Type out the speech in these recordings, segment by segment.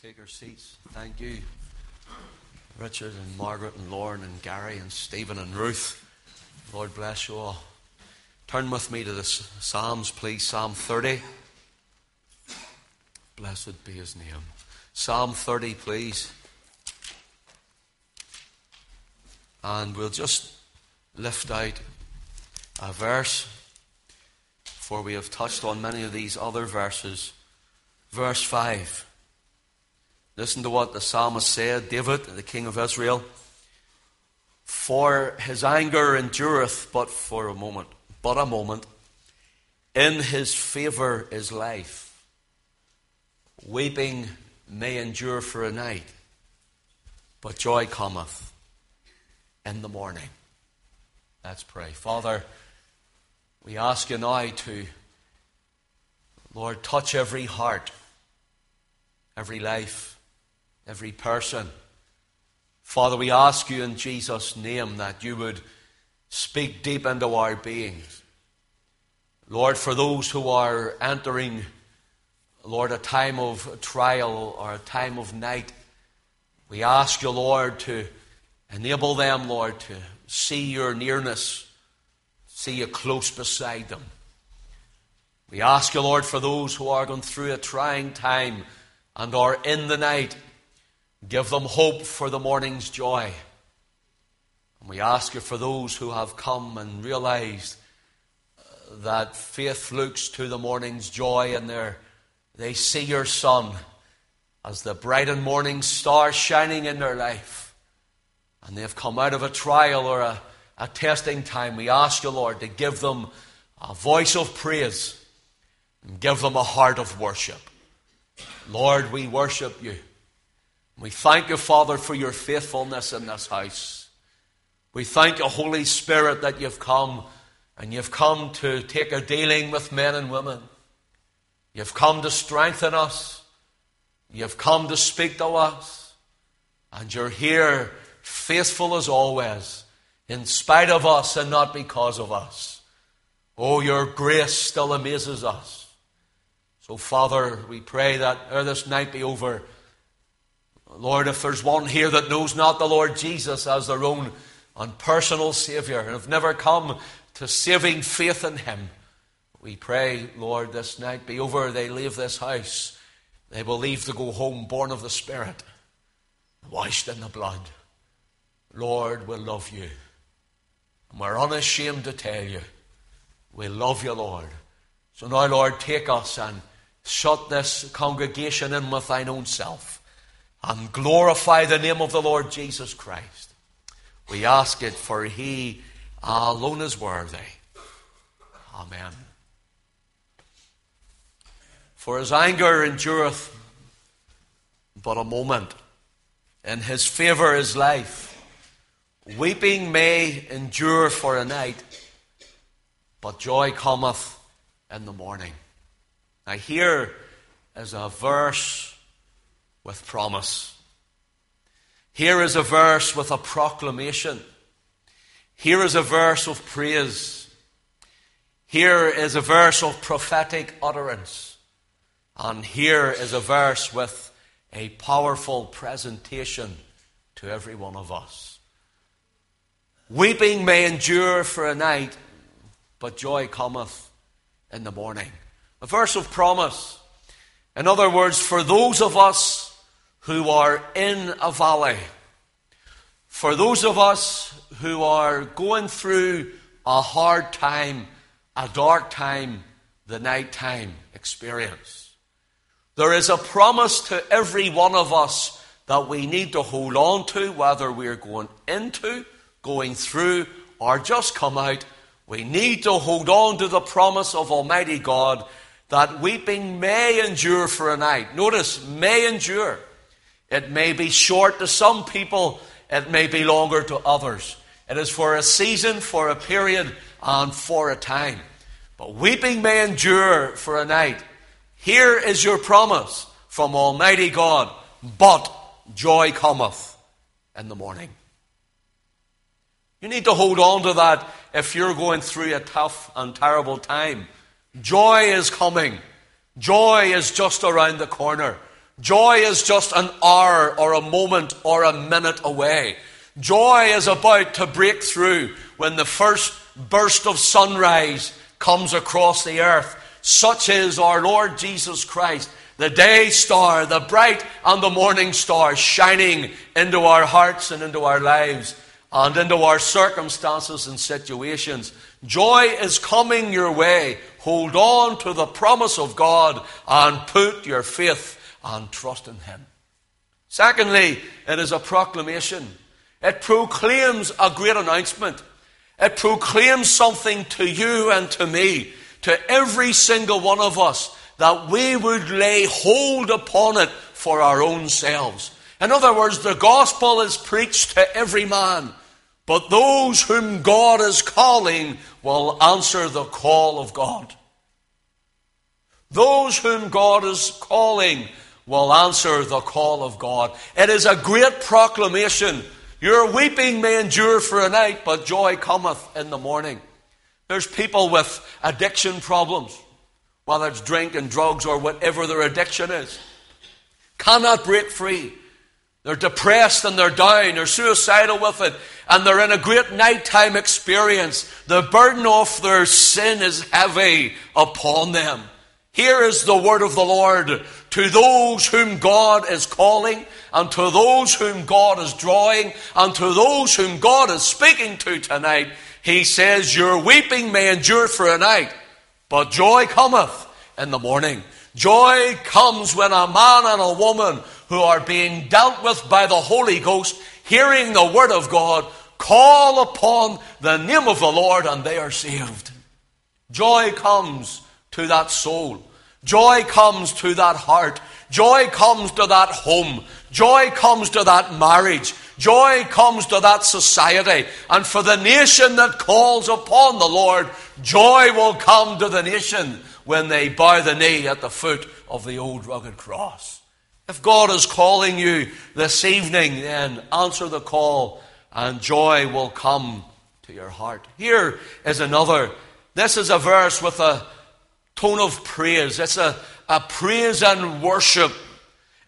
Please take your seats. Thank you, Richard and Margaret and Lauren and Gary and Stephen and Ruth. Lord bless you all. Turn with me to the Psalms, please. Psalm 30. Blessed be his name. Psalm 30, please. And we'll just lift out a verse, for we have touched on many of these other verses. Verse 5. Listen to what the psalmist said, David, the king of Israel. For his anger endureth but for a moment, but a moment. In his favour is life. Weeping may endure for a night, but joy cometh in the morning. Let's pray. Father, we ask you now to, Lord, touch every heart, every life every person. Father, we ask you in Jesus' name that you would speak deep into our beings. Lord, for those who are entering, Lord, a time of trial or a time of night, we ask you, Lord, to enable them, Lord, to see your nearness, see you close beside them. We ask you, Lord, for those who are going through a trying time and are in the night, Give them hope for the morning's joy. And we ask you for those who have come and realized uh, that faith looks to the morning's joy and they see your Son as the bright and morning star shining in their life. And they've come out of a trial or a, a testing time. We ask you, Lord, to give them a voice of praise and give them a heart of worship. Lord, we worship you. We thank you, Father, for your faithfulness in this house. We thank you, Holy Spirit, that you've come and you've come to take a dealing with men and women. You've come to strengthen us. You've come to speak to us. And you're here, faithful as always, in spite of us and not because of us. Oh, your grace still amazes us. So, Father, we pray that ere this night be over, Lord, if there's one here that knows not the Lord Jesus as their own and personal Saviour and have never come to saving faith in Him, we pray, Lord, this night be over. They leave this house. They will leave to go home born of the Spirit, washed in the blood. Lord, we love you. And we're unashamed to tell you, we love you, Lord. So now, Lord, take us and shut this congregation in with thine own self and glorify the name of the Lord Jesus Christ. We ask it for he alone is worthy. Amen. For his anger endureth but a moment, in his favour is life. Weeping may endure for a night, but joy cometh in the morning. Now, here is a verse with promise. Here is a verse with a proclamation. Here is a verse of praise. Here is a verse of prophetic utterance. And here is a verse with a powerful presentation to every one of us. Weeping may endure for a night, but joy cometh in the morning. A verse of promise. In other words, for those of us who are in a valley. For those of us who are going through a hard time, a dark time, the night time experience, there is a promise to every one of us that we need to hold on to, whether we're going into, going through, or just come out. We need to hold on to the promise of Almighty God that weeping may endure for a night. Notice, may endure. It may be short to some people, it may be longer to others. It is for a season, for a period, and for a time. But weeping may endure for a night. Here is your promise from Almighty God, but joy cometh in the morning. You need to hold on to that if you're going through a tough and terrible time. Joy is coming. Joy is just around the corner. Joy is just an hour or a moment or a minute away. Joy is about to break through when the first burst of sunrise comes across the earth. Such is our Lord Jesus Christ, the day star, the bright and the morning star, shining into our hearts and into our lives and into our circumstances and situations. Joy is coming your way. Hold on to the promise of God and put your faith and trust in Him. Secondly, it is a proclamation. It proclaims a great announcement. It proclaims something to you and to me, to every single one of us, that we would lay hold upon it for our own selves. In other words, the gospel is preached to every man, but those whom God is calling will answer the call of God. Those whom God is calling will answer the call of God. It is a great proclamation. Your weeping may endure for a night, but joy cometh in the morning. There's people with addiction problems, whether it's drink and drugs or whatever their addiction is, cannot break free. They're depressed and they're down, they're suicidal with it, and they're in a great nighttime experience. The burden of their sin is heavy upon them. Here is the word of the Lord to those whom God is calling, and to those whom God is drawing, and to those whom God is speaking to tonight. He says, Your weeping may endure for a night, but joy cometh in the morning. Joy comes when a man and a woman who are being dealt with by the Holy Ghost, hearing the word of God, call upon the name of the Lord and they are saved. Joy comes to that soul. Joy comes to that heart. Joy comes to that home. Joy comes to that marriage. Joy comes to that society. And for the nation that calls upon the Lord, joy will come to the nation when they bow the knee at the foot of the old rugged cross. If God is calling you this evening, then answer the call and joy will come to your heart. Here is another. This is a verse with a tone of praise. It's a, a praise and worship.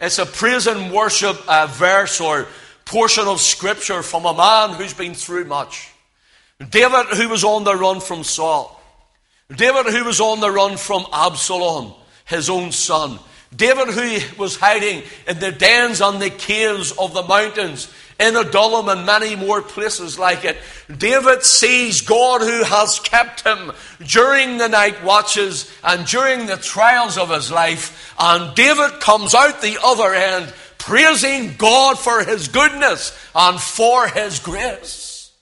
It's a praise and worship uh, verse or portion of scripture from a man who's been through much. David, who was on the run from Saul. David, who was on the run from Absalom, his own son. David, who was hiding in the dens and the caves of the mountains in Adullam and many more places like it. David sees God who has kept him during the night watches and during the trials of his life. And David comes out the other end praising God for his goodness and for his grace.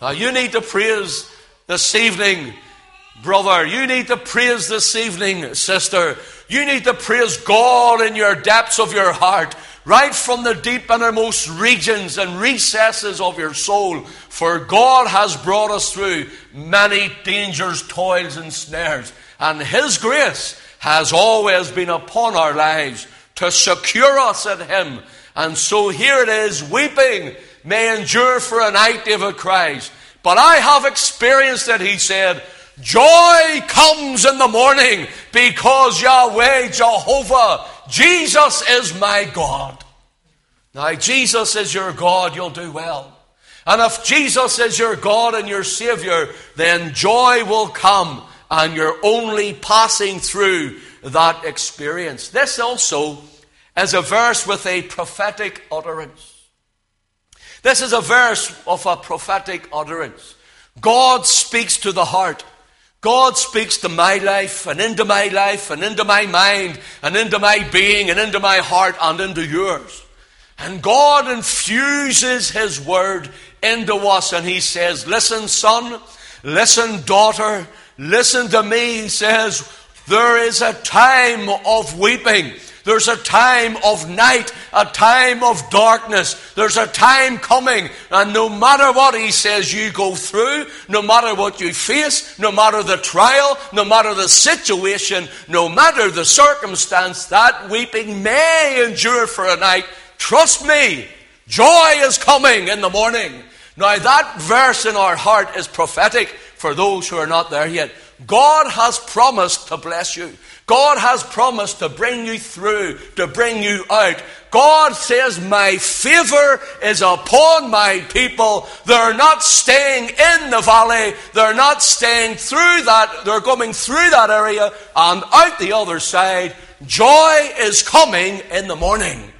Now you need to praise this evening, brother. You need to praise this evening, sister. You need to praise God in your depths of your heart right from the deep innermost regions and recesses of your soul. For God has brought us through many dangers, toils, and snares. And His grace has always been upon our lives to secure us in Him. And so here it is, weeping may endure for a night, David cries. But I have experienced it, he said. Joy comes in the morning because Yahweh, Jehovah, Jesus is my God. Now, Jesus is your God, you'll do well. And if Jesus is your God and your Savior, then joy will come and you're only passing through that experience. This also is a verse with a prophetic utterance. This is a verse of a prophetic utterance. God speaks to the heart. God speaks to my life and into my life and into my mind and into my being and into my heart and into yours. And God infuses His word into us and He says, Listen, son, listen, daughter, listen to me. He says, There is a time of weeping. There's a time of night, a time of darkness. There's a time coming. And no matter what he says you go through, no matter what you face, no matter the trial, no matter the situation, no matter the circumstance, that weeping may endure for a night. Trust me, joy is coming in the morning. Now, that verse in our heart is prophetic for those who are not there yet. God has promised to bless you. God has promised to bring you through, to bring you out. God says, My favor is upon my people. They're not staying in the valley. They're not staying through that. They're coming through that area and out the other side. Joy is coming in the morning.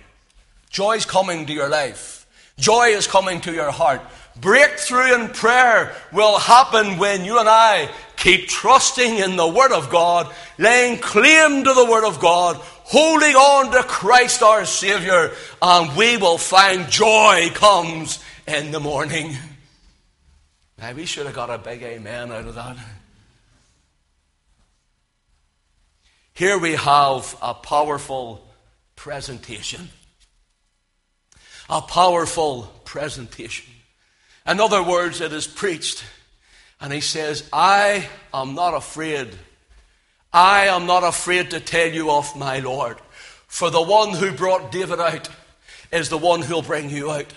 Joy is coming to your life. Joy is coming to your heart. Breakthrough in prayer will happen when you and I keep trusting in the Word of God, laying claim to the Word of God, holding on to Christ our Savior, and we will find joy comes in the morning. Now, we should have got a big amen out of that. Here we have a powerful presentation. A powerful presentation. In other words, it is preached. And he says, I am not afraid. I am not afraid to tell you of my Lord. For the one who brought David out is the one who'll bring you out.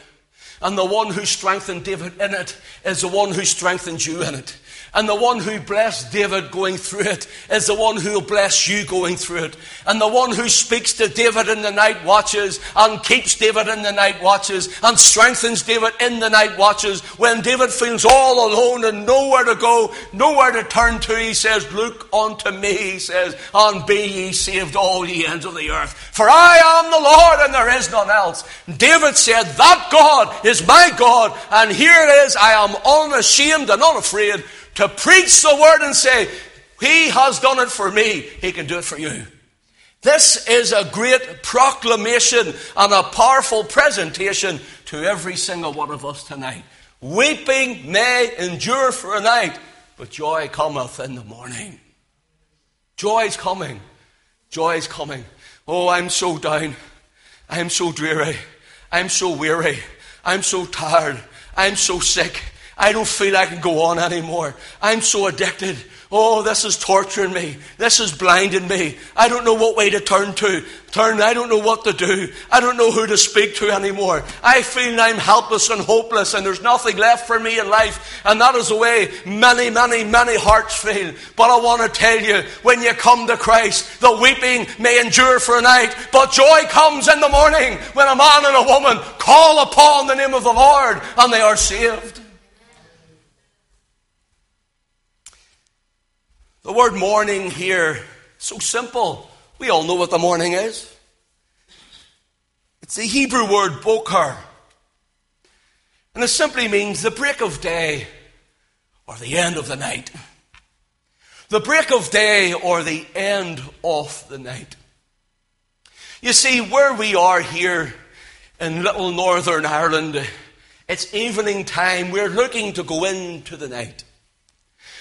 And the one who strengthened David in it is the one who strengthens you in it. And the one who blessed David going through it is the one who will bless you going through it. And the one who speaks to David in the night watches and keeps David in the night watches and strengthens David in the night watches. When David feels all alone and nowhere to go, nowhere to turn to, he says, Look unto me, he says, and be ye saved all ye ends of the earth. For I am the Lord and there is none else. David said, That God is my God, and here it is, I am unashamed and unafraid to preach the word and say, He has done it for me, He can do it for you. This is a great proclamation and a powerful presentation to every single one of us tonight. Weeping may endure for a night, but joy cometh in the morning. Joy is coming. Joy is coming. Oh, I'm so down. I'm so dreary. I'm so weary. I'm so tired. I'm so sick. I don't feel I can go on anymore. I'm so addicted. Oh, this is torturing me. This is blinding me. I don't know what way to turn to. Turn, I don't know what to do. I don't know who to speak to anymore. I feel I'm helpless and hopeless and there's nothing left for me in life. And that is the way many, many, many hearts feel. But I want to tell you, when you come to Christ, the weeping may endure for a night, but joy comes in the morning when a man and a woman call upon the name of the Lord and they are saved. The word morning here, so simple. We all know what the morning is. It's the Hebrew word boker. And it simply means the break of day or the end of the night. The break of day or the end of the night. You see, where we are here in little Northern Ireland, it's evening time. We're looking to go into the night.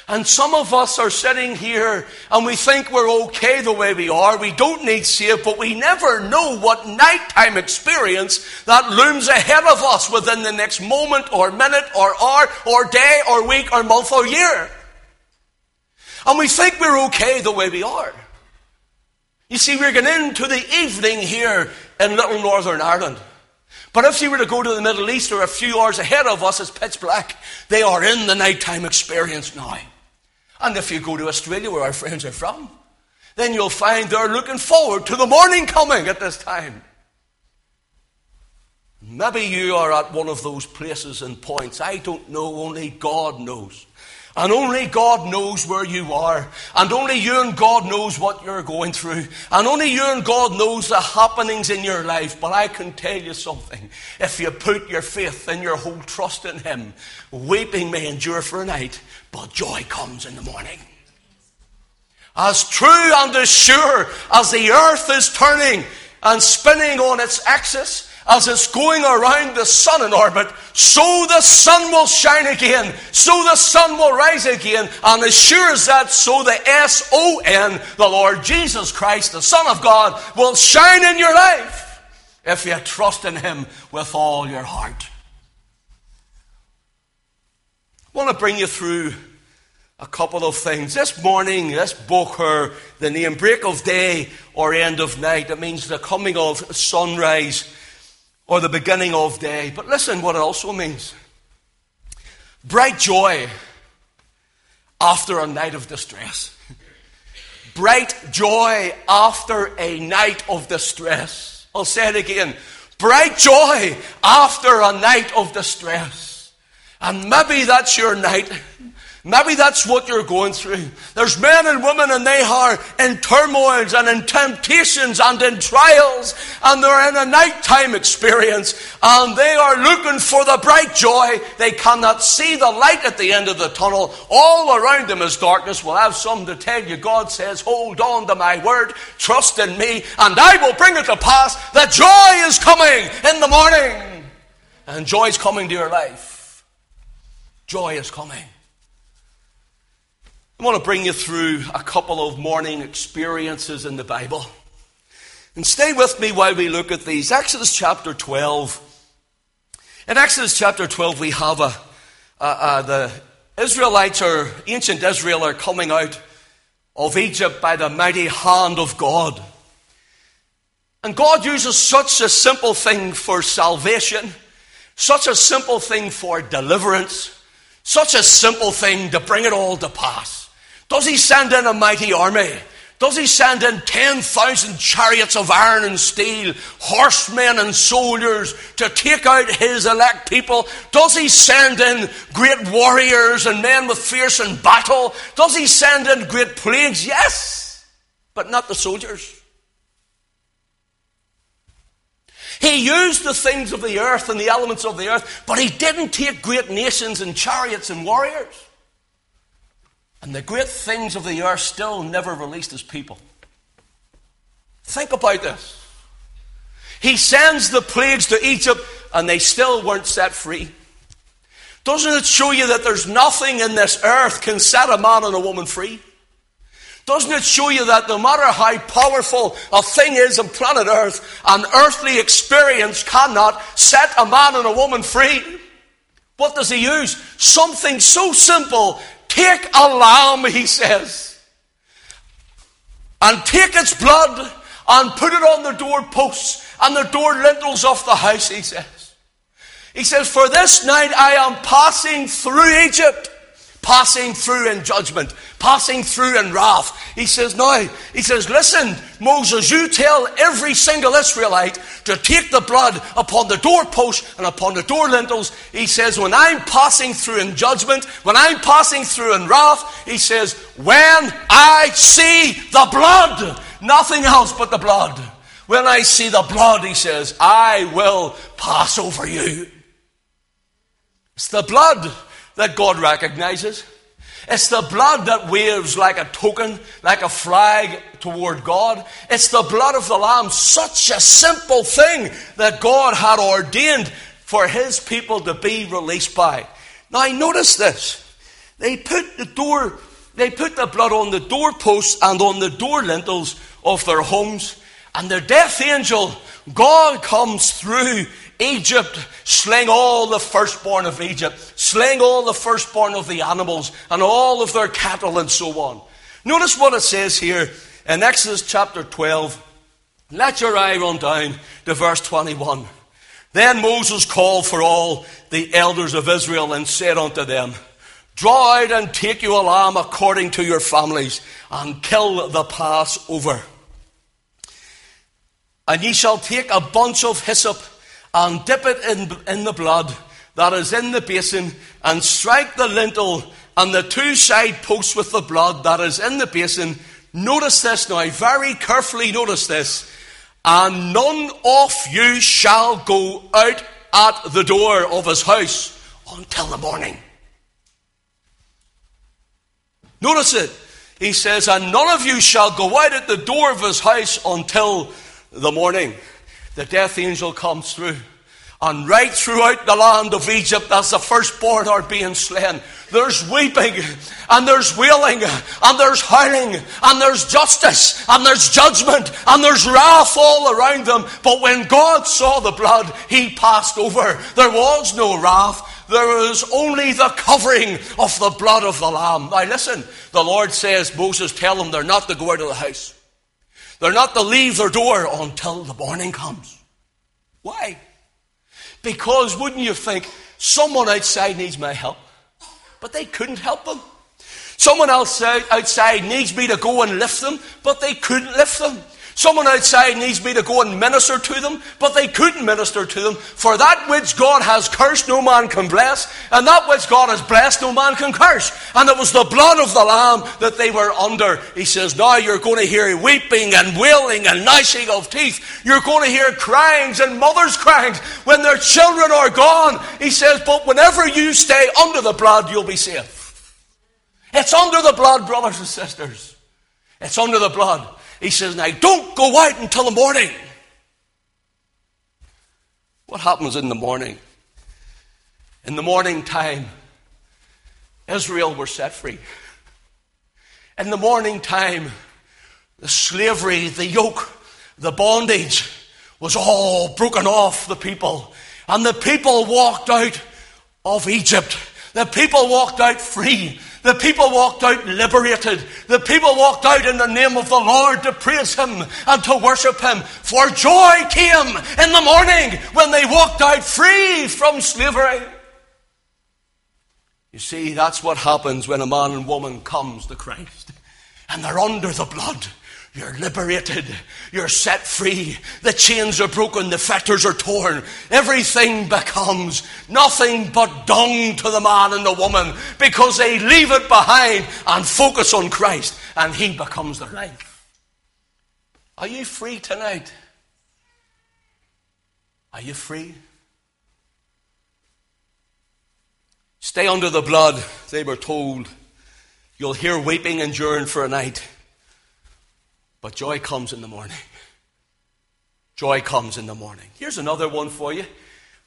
And some of us are sitting here and we think we're okay the way we are. We don't need save, but we never know what nighttime experience that looms ahead of us within the next moment or minute or hour or day or week or month or year. And we think we're okay the way we are. You see, we're getting into the evening here in little Northern Ireland. But if you were to go to the Middle East or a few hours ahead of us, it's pitch black. They are in the nighttime experience now. And if you go to Australia, where our friends are from, then you'll find they're looking forward to the morning coming at this time. Maybe you are at one of those places and points. I don't know, only God knows. And only God knows where you are. And only you and God knows what you're going through. And only you and God knows the happenings in your life. But I can tell you something. If you put your faith and your whole trust in Him, weeping may endure for a night, but joy comes in the morning. As true and as sure as the earth is turning and spinning on its axis, as it's going around the sun in orbit, so the sun will shine again, so the sun will rise again, and as sure as that, so the S O N, the Lord Jesus Christ, the Son of God, will shine in your life if you trust in Him with all your heart. I want to bring you through a couple of things. This morning, this boker, the name break of day or end of night, it means the coming of sunrise or the beginning of day. But listen what it also means bright joy. after a night of distress. Bright joy after a night of distress. I'll say it again. Bright joy after a night of distress. And maybe that's your night. Maybe that's what you're going through. There's men and women and they are in turmoils and in temptations and in trials and they're in a nighttime experience and they are looking for the bright joy. They cannot see the light at the end of the tunnel. All around them is darkness. Well, have something to tell you. God says, hold on to my word, trust in me, and I will bring it to pass that joy is coming in the morning. And joy is coming to your life. Joy is coming. I want to bring you through a couple of morning experiences in the Bible. And stay with me while we look at these. Exodus chapter 12. In Exodus chapter 12, we have a, a, a, the Israelites or ancient Israel are coming out of Egypt by the mighty hand of God. And God uses such a simple thing for salvation, such a simple thing for deliverance, such a simple thing to bring it all to pass. Does he send in a mighty army? Does he send in 10,000 chariots of iron and steel, horsemen and soldiers to take out his elect people? Does he send in great warriors and men with fierce in battle? Does he send in great plagues? Yes, but not the soldiers. He used the things of the earth and the elements of the earth, but he didn't take great nations and chariots and warriors. And the great things of the earth still never released his people. Think about this. He sends the plagues to Egypt and they still weren't set free. Doesn't it show you that there's nothing in this earth can set a man and a woman free? Doesn't it show you that no matter how powerful a thing is on planet Earth, an earthly experience cannot set a man and a woman free? What does he use? Something so simple Take a lamb, he says, and take its blood and put it on the doorposts and the door lintels of the house, he says. He says, For this night I am passing through Egypt passing through in judgment, passing through in wrath. He says, now, he says, listen, Moses, you tell every single Israelite to take the blood upon the doorpost and upon the door lintels. He says, when I'm passing through in judgment, when I'm passing through in wrath, he says, when I see the blood, nothing else but the blood. When I see the blood, he says, I will pass over you. It's the blood that God recognizes. It's the blood that waves like a token, like a flag toward God. It's the blood of the Lamb, such a simple thing that God had ordained for His people to be released by. Now, I notice this. They put the door, they put the blood on the doorposts and on the door lintels of their homes, and the death angel, God comes through Egypt, slaying all the firstborn of Egypt, slaying all the firstborn of the animals and all of their cattle and so on. Notice what it says here in Exodus chapter 12. Let your eye run down to verse 21. Then Moses called for all the elders of Israel and said unto them, Draw out and take you a lamb according to your families, and kill the Passover. And ye shall take a bunch of hyssop and dip it in, in the blood that is in the basin and strike the lintel and the two side posts with the blood that is in the basin. Notice this now, very carefully notice this. And none of you shall go out at the door of his house until the morning. Notice it. He says, And none of you shall go out at the door of his house until the morning the death angel comes through. And right throughout the land of Egypt, as the firstborn are being slain, there's weeping, and there's wailing, and there's howling, and there's justice, and there's judgment, and there's wrath all around them. But when God saw the blood, He passed over. There was no wrath. There was only the covering of the blood of the Lamb. Now listen, the Lord says, Moses, tell them they're not to go out of the house. They're not to leave their door until the morning comes. Why? Because wouldn't you think someone outside needs my help? But they couldn't help them. Someone else uh, outside needs me to go and lift them, but they couldn't lift them. Someone outside needs me to go and minister to them, but they couldn't minister to them. For that which God has cursed, no man can bless, and that which God has blessed, no man can curse. And it was the blood of the Lamb that they were under. He says, Now you're going to hear weeping and wailing and gnashing of teeth. You're going to hear cryings and mothers crying when their children are gone. He says, But whenever you stay under the blood, you'll be safe. It's under the blood, brothers and sisters. It's under the blood. He says, Now don't go out until the morning. What happens in the morning? In the morning time, Israel were set free. In the morning time, the slavery, the yoke, the bondage was all broken off the people. And the people walked out of Egypt. The people walked out free. The people walked out liberated. The people walked out in the name of the Lord to praise Him and to worship Him. For joy came in the morning when they walked out free from slavery. You see, that's what happens when a man and woman comes to Christ and they're under the blood. You're liberated. You're set free. The chains are broken. The fetters are torn. Everything becomes nothing but dung to the man and the woman because they leave it behind and focus on Christ and He becomes their life. Are you free tonight? Are you free? Stay under the blood, they were told. You'll hear weeping and jeering for a night. But joy comes in the morning. Joy comes in the morning. Here's another one for you.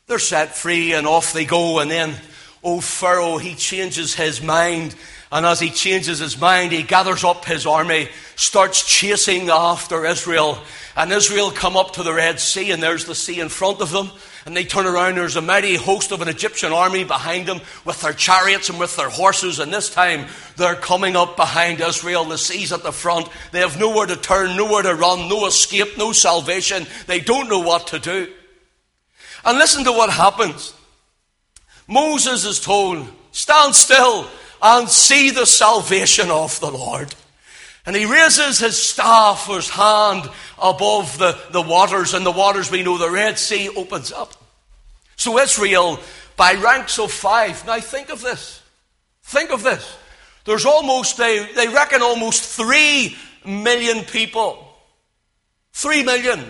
They're set free and off they go, and then old Pharaoh, he changes his mind. And as he changes his mind, he gathers up his army, starts chasing after Israel. And Israel come up to the Red Sea, and there's the sea in front of them and they turn around. There's a mighty host of an Egyptian army behind them with their chariots and with their horses. And this time they're coming up behind Israel. The sea's at the front. They have nowhere to turn, nowhere to run, no escape, no salvation. They don't know what to do. And listen to what happens. Moses is told, Stand still and see the salvation of the Lord. And he raises his staff or his hand above the, the waters, and the waters we know the Red Sea opens up. So Israel, by ranks of five, now think of this. Think of this. There's almost, they, they reckon almost three million people. Three million.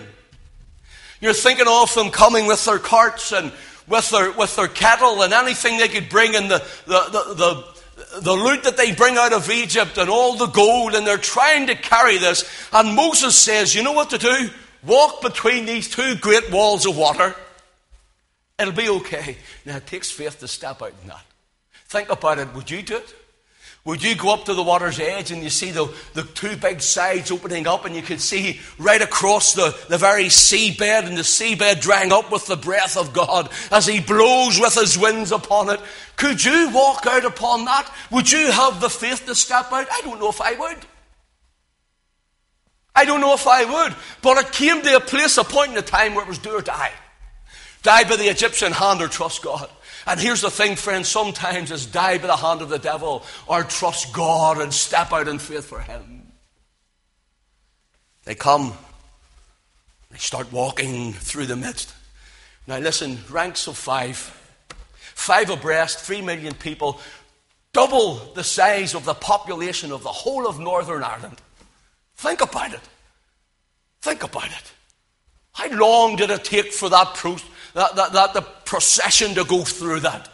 You're thinking of them coming with their carts and with their, with their cattle and anything they could bring and the, the, the, the the loot that they bring out of Egypt and all the gold, and they're trying to carry this. And Moses says, You know what to do? Walk between these two great walls of water. It'll be okay. Now, it takes faith to step out in that. Think about it. Would you do it? Would you go up to the water's edge and you see the, the two big sides opening up and you could see right across the, the very seabed and the seabed drying up with the breath of God as He blows with His winds upon it? Could you walk out upon that? Would you have the faith to step out? I don't know if I would. I don't know if I would. But it came to a place, a point in the time where it was do or die. Die by the Egyptian hand or trust God. And here's the thing, friends sometimes it's die by the hand of the devil or trust God and step out in faith for Him. They come, they start walking through the midst. Now, listen ranks of five, five abreast, three million people, double the size of the population of the whole of Northern Ireland. Think about it. Think about it. How long did it take for that, that, that, that the procession to go through that?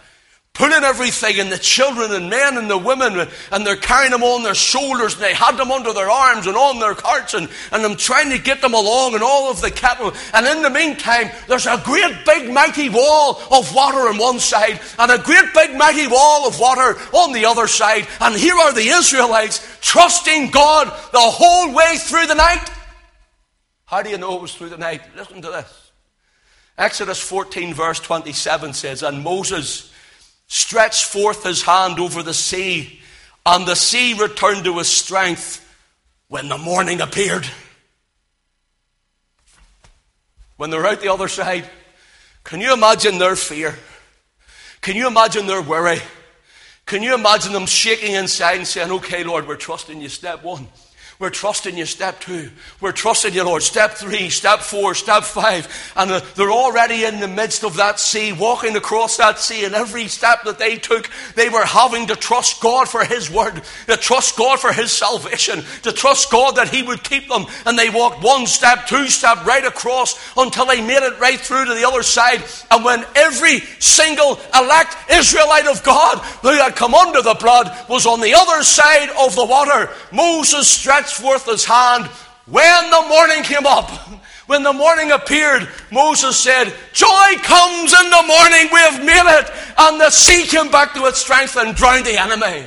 Pulling everything, and the children and men and the women, and they're carrying them on their shoulders, and they had them under their arms and on their carts, and, and I'm trying to get them along, and all of the cattle. And in the meantime, there's a great big mighty wall of water on one side, and a great big mighty wall of water on the other side. And here are the Israelites trusting God the whole way through the night. How do you know it was through the night? Listen to this. Exodus 14, verse 27 says, And Moses stretched forth his hand over the sea, and the sea returned to his strength when the morning appeared. When they're out the other side, can you imagine their fear? Can you imagine their worry? Can you imagine them shaking inside and saying, Okay, Lord, we're trusting you, step one. We're trusting you, step two. We're trusting you, Lord, step three, step four, step five. And they're already in the midst of that sea, walking across that sea. And every step that they took, they were having to trust God for His word, to trust God for His salvation, to trust God that He would keep them. And they walked one step, two step, right across until they made it right through to the other side. And when every single elect Israelite of God who had come under the blood was on the other side of the water, Moses stretched stretched forth his hand. When the morning came up, when the morning appeared, Moses said, Joy comes in the morning, we have made it. And the sea came back to its strength and drowned the enemy.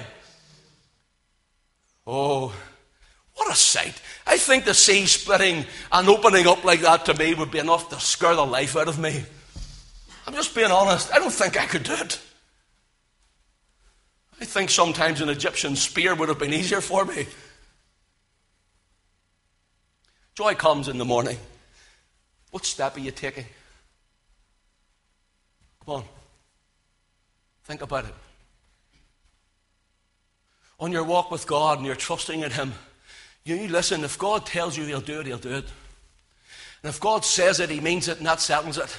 Oh, what a sight. I think the sea splitting and opening up like that to me would be enough to scare the life out of me. I'm just being honest. I don't think I could do it. I think sometimes an Egyptian spear would have been easier for me. Joy comes in the morning. What step are you taking? Come on. Think about it. On your walk with God and you're trusting in Him, you listen, if God tells you He'll do it, He'll do it. And if God says it, He means it, and that settles it.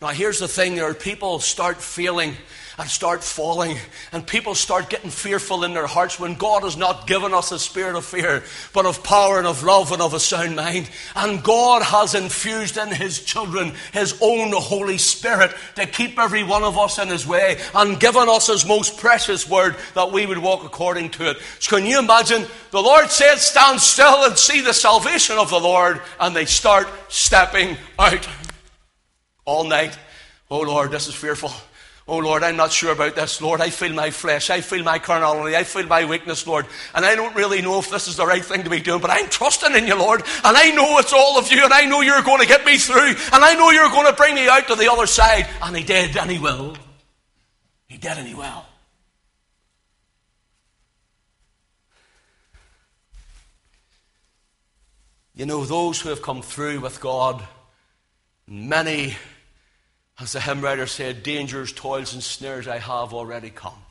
Now, here's the thing there are people start feeling and start falling, and people start getting fearful in their hearts when God has not given us a spirit of fear, but of power and of love and of a sound mind. And God has infused in His children His own Holy Spirit to keep every one of us in His way and given us His most precious word that we would walk according to it. So, can you imagine? The Lord said, Stand still and see the salvation of the Lord, and they start stepping out all night. Oh Lord, this is fearful. Oh Lord, I'm not sure about this, Lord. I feel my flesh. I feel my carnality. I feel my weakness, Lord. And I don't really know if this is the right thing to be doing, but I'm trusting in you, Lord. And I know it's all of you, and I know you're going to get me through, and I know you're going to bring me out to the other side. And He did, and He will. He did, and He will. You know, those who have come through with God, many as the hymn writer said, dangers, toils, and snares I have already come.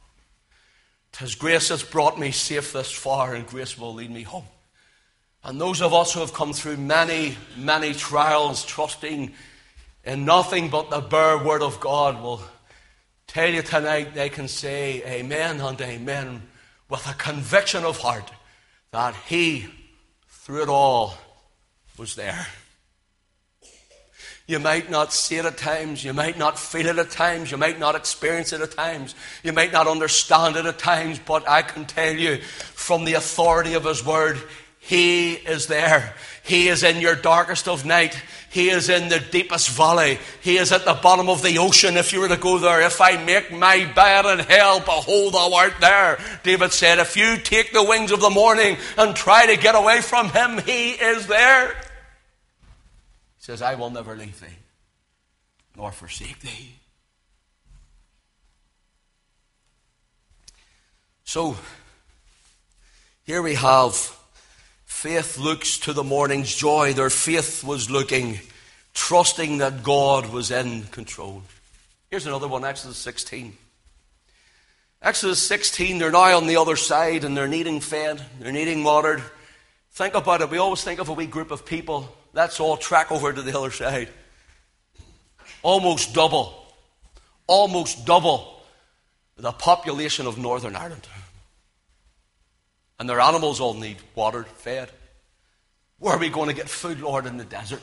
Tis grace has brought me safe this far, and grace will lead me home. And those of us who have come through many, many trials, trusting in nothing but the bare word of God, will tell you tonight they can say amen and amen with a conviction of heart that He, through it all, was there. You might not see it at times. You might not feel it at times. You might not experience it at times. You might not understand it at times. But I can tell you from the authority of His Word, He is there. He is in your darkest of night. He is in the deepest valley. He is at the bottom of the ocean if you were to go there. If I make my bed in hell, behold, thou art there. David said, if you take the wings of the morning and try to get away from him, he is there says, I will never leave thee nor forsake thee. So, here we have faith looks to the morning's joy. Their faith was looking, trusting that God was in control. Here's another one Exodus 16. Exodus 16, they're now on the other side and they're needing fed, they're needing watered. Think about it. We always think of a wee group of people Let's all track over to the other side. Almost double, almost double the population of Northern Ireland. And their animals all need watered, fed. Where are we going to get food, Lord, in the desert?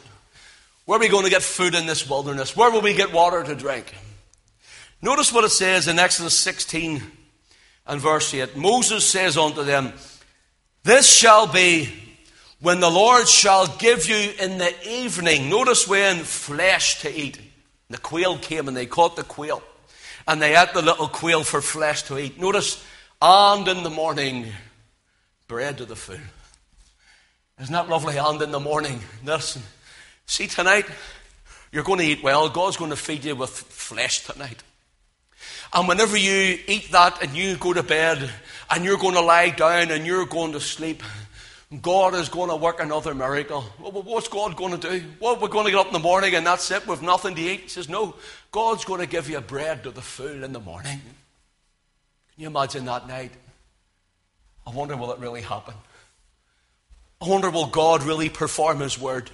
Where are we going to get food in this wilderness? Where will we get water to drink? Notice what it says in Exodus 16 and verse 8. Moses says unto them, This shall be when the Lord shall give you in the evening, notice when flesh to eat. The quail came and they caught the quail. And they ate the little quail for flesh to eat. Notice, and in the morning, bread to the full. Isn't that lovely? And in the morning, listen. See, tonight, you're going to eat well. God's going to feed you with flesh tonight. And whenever you eat that and you go to bed and you're going to lie down and you're going to sleep, God is going to work another miracle. What's God going to do? Well, we're going to get up in the morning and that's it with nothing to eat. He says, No, God's going to give you bread to the full in the morning. Can Can you imagine that night? I wonder will it really happen? I wonder will God really perform His word?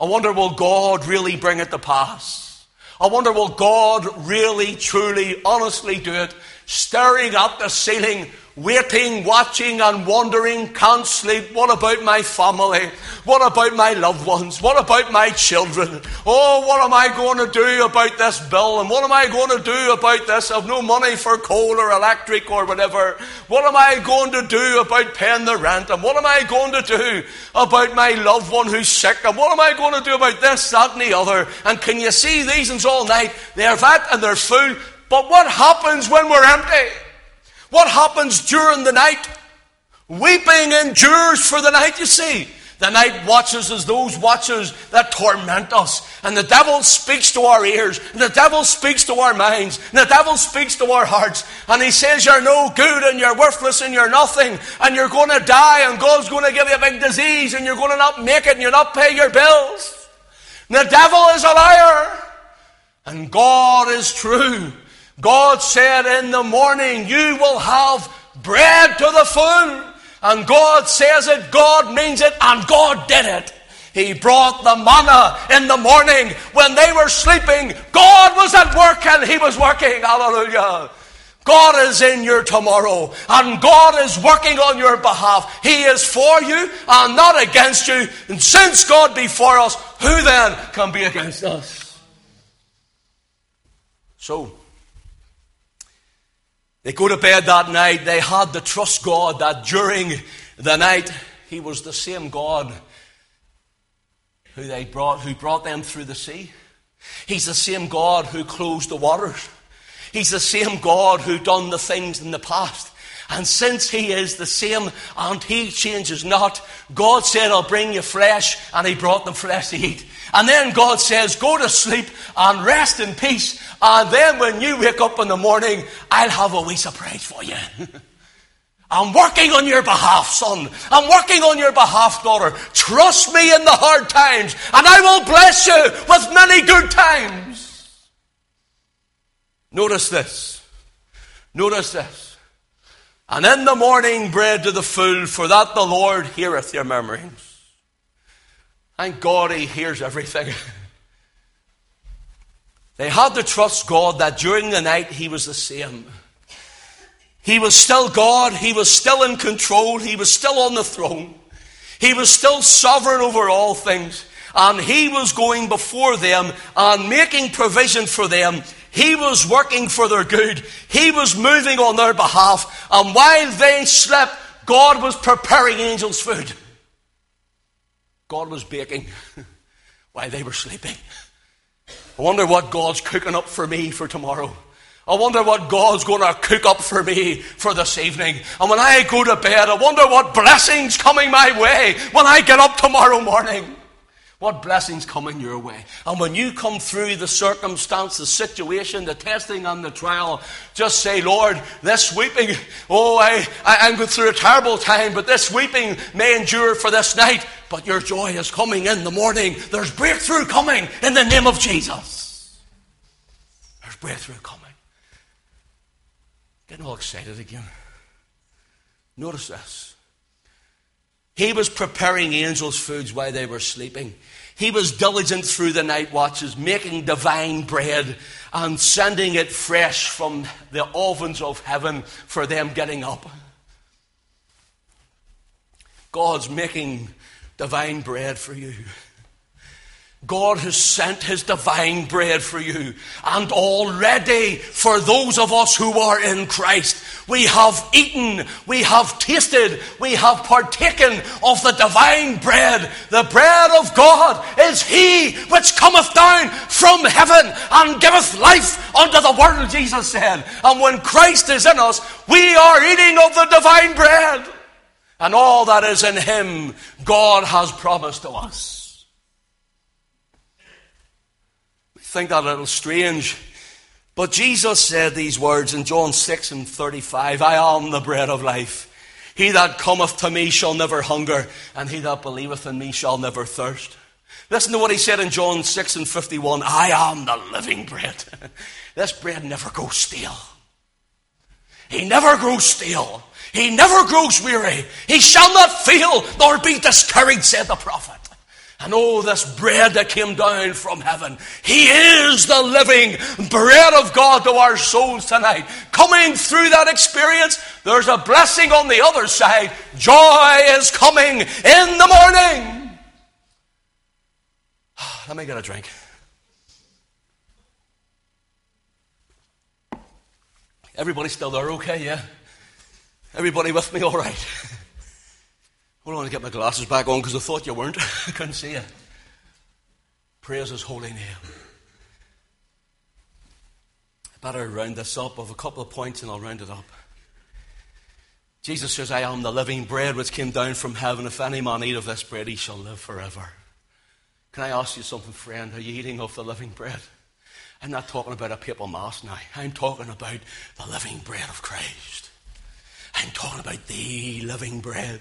I wonder will God really bring it to pass? I wonder will God really, truly, honestly do it? Stirring up the ceiling waiting, watching, and wondering, can't sleep. What about my family? What about my loved ones? What about my children? Oh, what am I going to do about this bill? And what am I going to do about this? I've no money for coal or electric or whatever. What am I going to do about paying the rent? And what am I going to do about my loved one who's sick? And what am I going to do about this, that, and the other? And can you see these all night? They're fat and they're full. But what happens when we're empty? What happens during the night? Weeping endures for the night, you see. The night watches as those watchers that torment us. And the devil speaks to our ears. And the devil speaks to our minds. And the devil speaks to our hearts. And he says you're no good and you're worthless and you're nothing. And you're going to die and God's going to give you a big disease and you're going to not make it and you're not pay your bills. And the devil is a liar. And God is true. God said in the morning, You will have bread to the full. And God says it, God means it, and God did it. He brought the manna in the morning when they were sleeping. God was at work and He was working. Hallelujah. God is in your tomorrow and God is working on your behalf. He is for you and not against you. And since God be for us, who then can be against us? So, they go to bed that night. They had to trust God that during the night He was the same God who they brought, who brought them through the sea. He's the same God who closed the waters. He's the same God who done the things in the past. And since He is the same and He changes not, God said, I'll bring you flesh, and He brought them flesh to eat. And then God says, Go to sleep and rest in peace. And then when you wake up in the morning, I'll have a wee surprise for you. I'm working on your behalf, son. I'm working on your behalf, daughter. Trust me in the hard times, and I will bless you with many good times. Notice this. Notice this. And in the morning bread to the full, for that the Lord heareth your murmurings. Thank God He hears everything. they had to trust God that during the night He was the same. He was still God. He was still in control. He was still on the throne. He was still sovereign over all things. And He was going before them and making provision for them. He was working for their good. He was moving on their behalf. And while they slept, God was preparing angels' food. God was baking while they were sleeping. I wonder what God's cooking up for me for tomorrow. I wonder what God's going to cook up for me for this evening. And when I go to bed, I wonder what blessings coming my way when I get up tomorrow morning. What blessings coming your way. And when you come through the circumstance, the situation, the testing and the trial, just say, Lord, this weeping, oh, I, I, am going through a terrible time, but this weeping may endure for this night, but your joy is coming in the morning. There's breakthrough coming in the name of Jesus. There's breakthrough coming. Getting all excited again. Notice this. He was preparing angels' foods while they were sleeping. He was diligent through the night watches, making divine bread and sending it fresh from the ovens of heaven for them getting up. God's making divine bread for you. God has sent His divine bread for you. And already, for those of us who are in Christ, we have eaten, we have tasted, we have partaken of the divine bread. The bread of God is He which cometh down from heaven and giveth life unto the world, Jesus said. And when Christ is in us, we are eating of the divine bread. And all that is in Him, God has promised to us. Think that a little strange. But Jesus said these words in John 6 and 35 I am the bread of life. He that cometh to me shall never hunger, and he that believeth in me shall never thirst. Listen to what he said in John 6 and 51 I am the living bread. this bread never goes stale. He never grows stale. He never grows weary. He shall not fail nor be discouraged, said the prophet. And oh, this bread that came down from heaven. He is the living bread of God to our souls tonight. Coming through that experience, there's a blessing on the other side. Joy is coming in the morning. Ah, let me get a drink. Everybody still there okay, yeah? Everybody with me all right? Hold on to get my glasses back on because I thought you weren't. I couldn't see you. Praise his holy name. I better round this up of a couple of points and I'll round it up. Jesus says, I am the living bread which came down from heaven. If any man eat of this bread, he shall live forever. Can I ask you something, friend? Are you eating of the living bread? I'm not talking about a papal mass now. I'm talking about the living bread of Christ. I'm talking about the living bread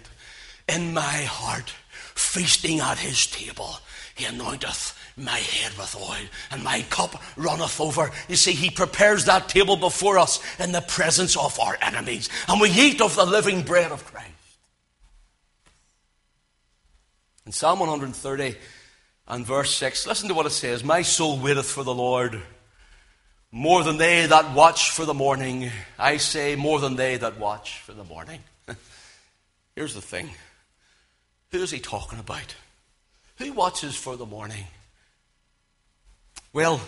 in my heart, feasting at his table. He anointeth my head with oil, and my cup runneth over. You see, he prepares that table before us in the presence of our enemies, and we eat of the living bread of Christ. In Psalm 130 and verse 6, listen to what it says My soul waiteth for the Lord more than they that watch for the morning. I say, more than they that watch for the morning. Here's the thing who is he talking about? Who watches for the morning? Well,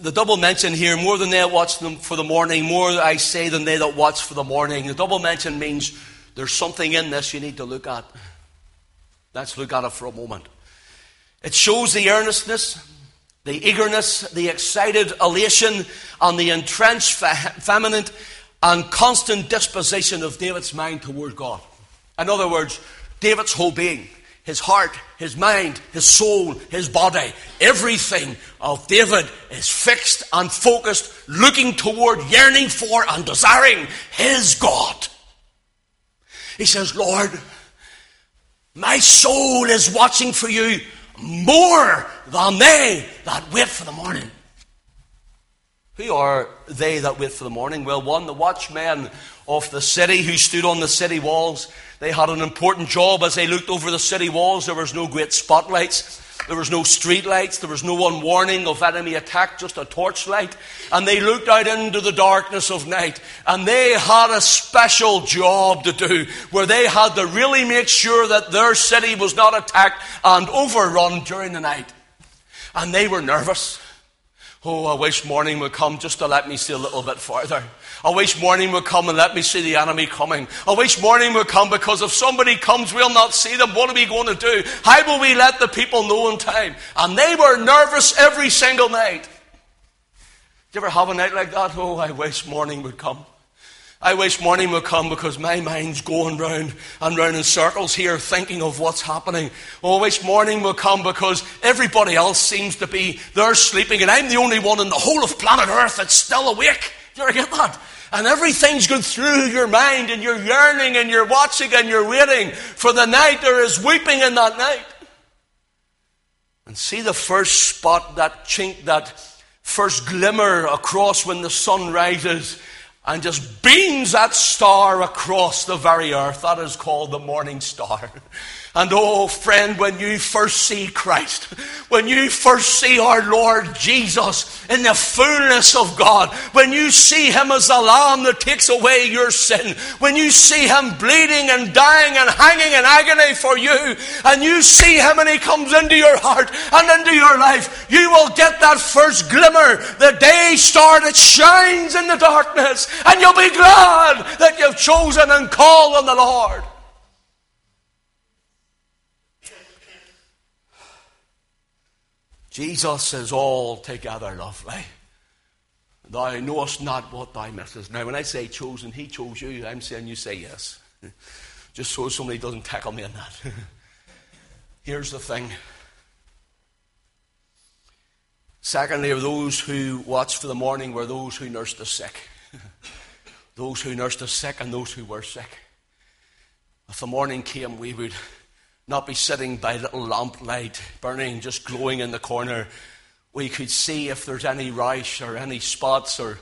the double mention here, more than they that watch them for the morning, more I say than they that watch for the morning. The double mention means there's something in this you need to look at. Let's look at it for a moment. It shows the earnestness, the eagerness, the excited elation, and the entrenched feminine and constant disposition of David's mind toward God. In other words, David's whole being, his heart, his mind, his soul, his body, everything of David is fixed and focused, looking toward, yearning for, and desiring his God. He says, Lord, my soul is watching for you more than they that wait for the morning. Who are they that wait for the morning? Well, one, the watchmen of the city who stood on the city walls. They had an important job as they looked over the city walls. There was no great spotlights. There was no street lights. There was no one warning of enemy attack, just a torchlight. And they looked out into the darkness of night. And they had a special job to do where they had to really make sure that their city was not attacked and overrun during the night. And they were nervous. Oh, I wish morning would come just to let me see a little bit farther. I wish morning would come and let me see the enemy coming. I wish morning would come because if somebody comes, we'll not see them. What are we going to do? How will we let the people know in time? And they were nervous every single night. Do you ever have a night like that? Oh, I wish morning would come. I wish morning would come because my mind's going round and round in circles here thinking of what's happening. Oh, I wish morning would come because everybody else seems to be there sleeping and I'm the only one in the whole of planet Earth that's still awake. Do you get that? And everything's going through your mind and you're yearning and you're watching and you're waiting for the night. There is weeping in that night. And see the first spot, that chink, that first glimmer across when the sun rises and just beams that star across the very earth. That is called the morning star. And oh, friend, when you first see Christ, when you first see our Lord Jesus in the fullness of God, when you see Him as the Lamb that takes away your sin, when you see Him bleeding and dying and hanging in agony for you, and you see Him and He comes into your heart and into your life, you will get that first glimmer, the day star that shines in the darkness, and you'll be glad that you've chosen and called on the Lord. Jesus is altogether lovely. Eh? Thou knowest not what thou missest. Now, when I say chosen, he chose you. I'm saying you say yes. Just so somebody doesn't tackle me on that. Here's the thing. Secondly, those who watch for the morning were those who nursed the sick. those who nursed the sick and those who were sick. If the morning came, we would not be sitting by a little lamplight burning, just glowing in the corner. We could see if there's any rash or any spots or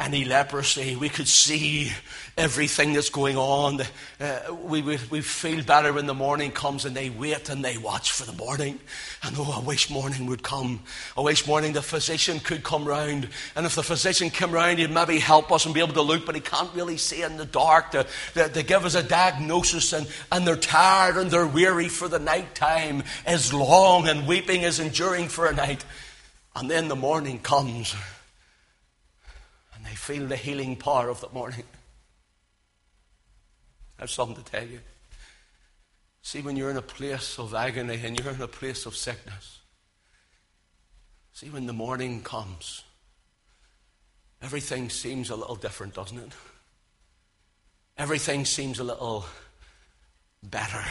any leprosy. We could see everything that's going on. Uh, we, we, we feel better when the morning comes and they wait and they watch for the morning. And oh, I wish morning would come. I wish morning the physician could come round. And if the physician came round, he'd maybe help us and be able to look, but he can't really see in the dark to, to, to give us a diagnosis. And, and they're tired and they're weary for the night time is long and weeping is enduring for a night. And then the morning comes they feel the healing power of the morning. I have something to tell you. See, when you're in a place of agony and you're in a place of sickness, see, when the morning comes, everything seems a little different, doesn't it? Everything seems a little better.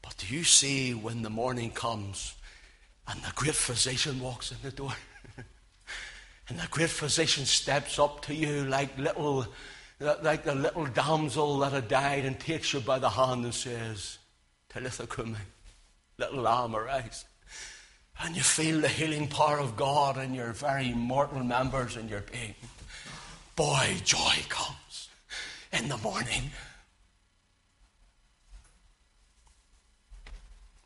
But do you see when the morning comes and the great physician walks in the door? And the great physician steps up to you like little, like the little damsel that had died and takes you by the hand and says, Talitha cumi, little lamb arise. And you feel the healing power of God in your very mortal members and your being. Boy, joy comes in the morning.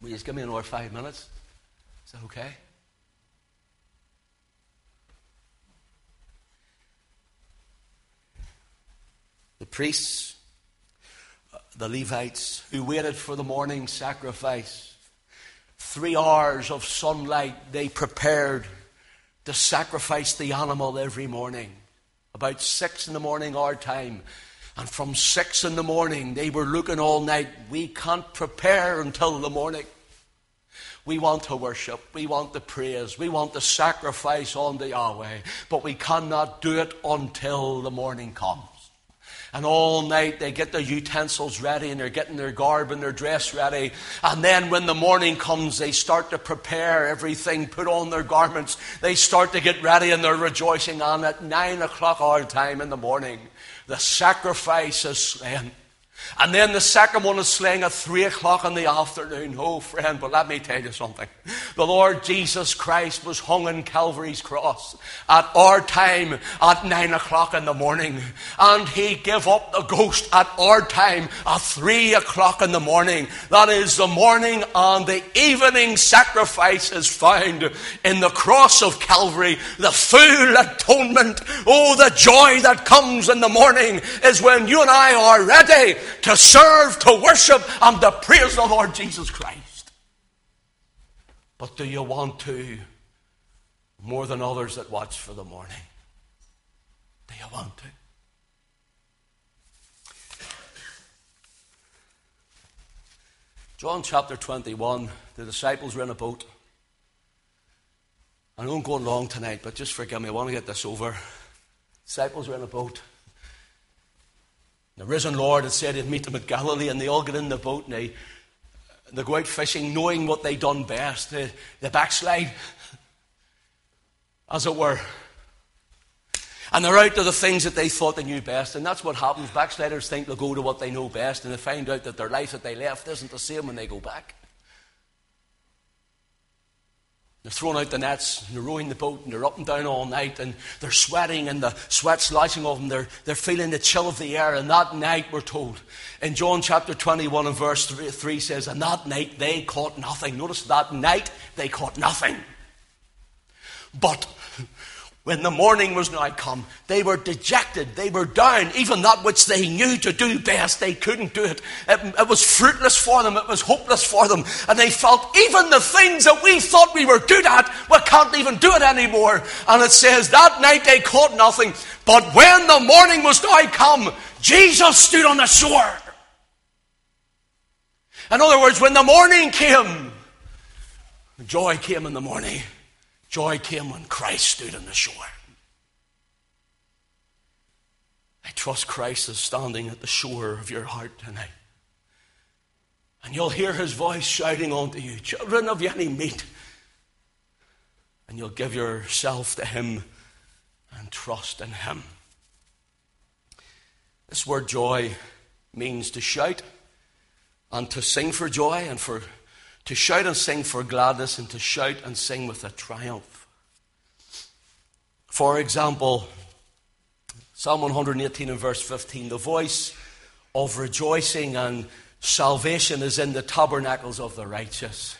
Will you just give me another five minutes? Is that okay? The priests, uh, the Levites, who waited for the morning sacrifice. Three hours of sunlight they prepared to sacrifice the animal every morning. About six in the morning, our time. And from six in the morning, they were looking all night. We can't prepare until the morning. We want to worship. We want the praise. We want the sacrifice on the Yahweh. But we cannot do it until the morning comes. And all night they get their utensils ready and they're getting their garb and their dress ready. And then when the morning comes, they start to prepare everything, put on their garments. They start to get ready and they're rejoicing. And at nine o'clock our time in the morning, the sacrifice is. And then the second one is slain at three o'clock in the afternoon. Oh, friend, but let me tell you something. The Lord Jesus Christ was hung on Calvary's cross at our time at nine o'clock in the morning. And he gave up the ghost at our time at three o'clock in the morning. That is the morning and the evening sacrifice is found in the cross of Calvary. The full atonement. Oh, the joy that comes in the morning is when you and I are ready to serve, to worship, and to praise the Lord Jesus Christ. But do you want to more than others that watch for the morning? Do you want to? John chapter 21, the disciples were in a boat. I know I'm going long tonight, but just forgive me. I want to get this over. Disciples were in a boat. The risen Lord had said he'd meet them at Galilee, and they all get in the boat and they, they go out fishing, knowing what they'd done best. They, they backslide, as it were. And they're out to the things that they thought they knew best. And that's what happens. Backsliders think they'll go to what they know best, and they find out that their life that they left isn't the same when they go back. They're throwing out the nets, and they're rowing the boat, and they're up and down all night, and they're sweating, and the sweat's lashing off them. They're, they're feeling the chill of the air, and that night, we're told, in John chapter 21 and verse 3, 3 says, And that night they caught nothing. Notice that night they caught nothing. But when the morning was now come, they were dejected, they were down, even that which they knew to do best, they couldn't do it. it. it. was fruitless for them, it was hopeless for them, and they felt even the things that we thought we were good at, we can't even do it anymore. And it says, that night they caught nothing, but when the morning was now come, Jesus stood on the shore. In other words, when the morning came, joy came in the morning. Joy came when Christ stood on the shore. I trust Christ is standing at the shore of your heart tonight. And you'll hear his voice shouting unto you, Children of any meat. And you'll give yourself to him and trust in him. This word joy means to shout and to sing for joy and for to shout and sing for gladness and to shout and sing with a triumph. For example, Psalm 118 and verse 15 The voice of rejoicing and salvation is in the tabernacles of the righteous.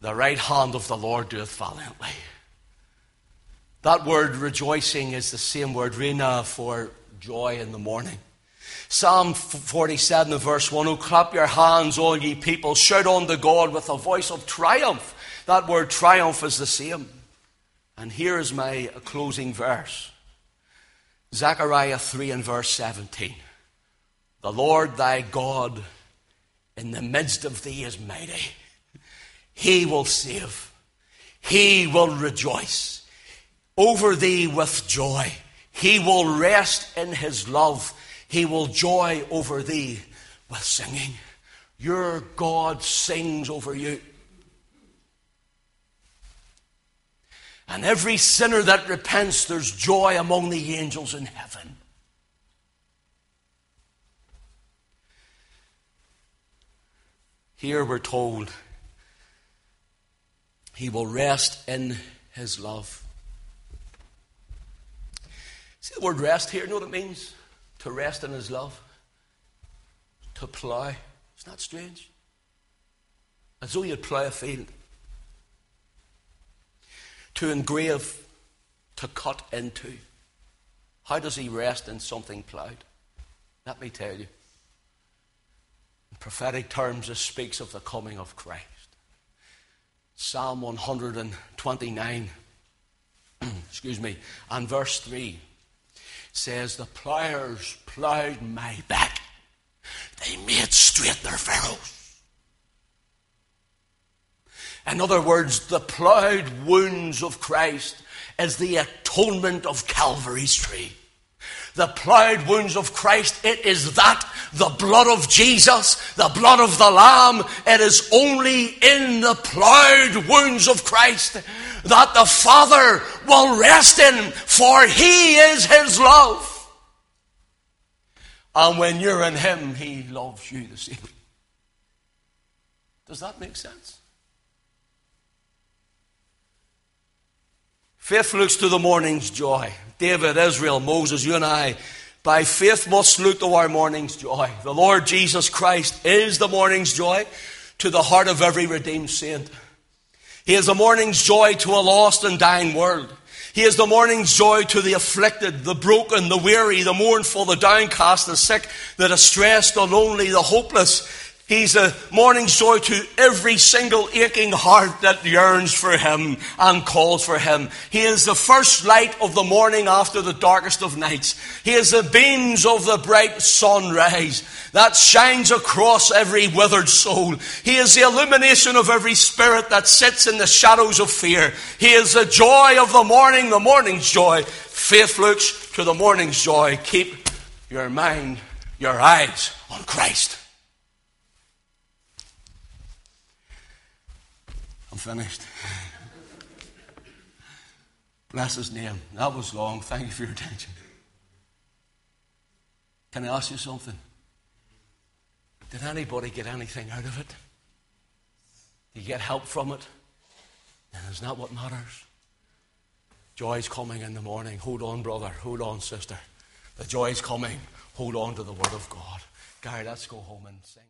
The right hand of the Lord doeth valiantly. That word rejoicing is the same word, rena, for joy in the morning. Psalm 47 verse 1 Oh, clap your hands, all ye people, shout unto God with a voice of triumph. That word triumph is the same. And here is my closing verse Zechariah 3 and verse 17. The Lord thy God in the midst of thee is mighty. He will save. He will rejoice over thee with joy. He will rest in his love. He will joy over thee with singing. Your God sings over you. And every sinner that repents, there's joy among the angels in heaven. Here we're told he will rest in his love. See the word rest here? You know what it means? To rest in his love. To plough. It's not strange. As though you'd plough a field. To engrave, to cut into. How does he rest in something ploughed? Let me tell you. In prophetic terms, this speaks of the coming of Christ. Psalm 129, excuse me, and verse 3 says, The ploughers ploughed my back, they made straight their furrows. In other words, the ploughed wounds of Christ is the atonement of Calvary's tree the ploughed wounds of Christ. It is that, the blood of Jesus, the blood of the Lamb. It is only in the ploughed wounds of Christ that the Father will rest in, for He is His love. And when you're in Him, He loves you the same. Does that make sense? Faith looks to the morning's joy. David, Israel, Moses, you and I, by faith must look to our morning's joy. The Lord Jesus Christ is the morning's joy to the heart of every redeemed saint. He is the morning's joy to a lost and dying world. He is the morning's joy to the afflicted, the broken, the weary, the mournful, the downcast, the sick, the distressed, the lonely, the hopeless. He's a morning joy to every single aching heart that yearns for Him and calls for Him. He is the first light of the morning after the darkest of nights. He is the beams of the bright sunrise that shines across every withered soul. He is the illumination of every spirit that sits in the shadows of fear. He is the joy of the morning, the morning's joy. Faith looks to the morning's joy. Keep your mind, your eyes on Christ. I'm finished. Bless his name. That was long. Thank you for your attention. Can I ask you something? Did anybody get anything out of it? Did you get help from it? And is that what matters? Joy's coming in the morning. Hold on, brother. Hold on, sister. The joy's coming. Hold on to the word of God. Gary, let's go home and sing.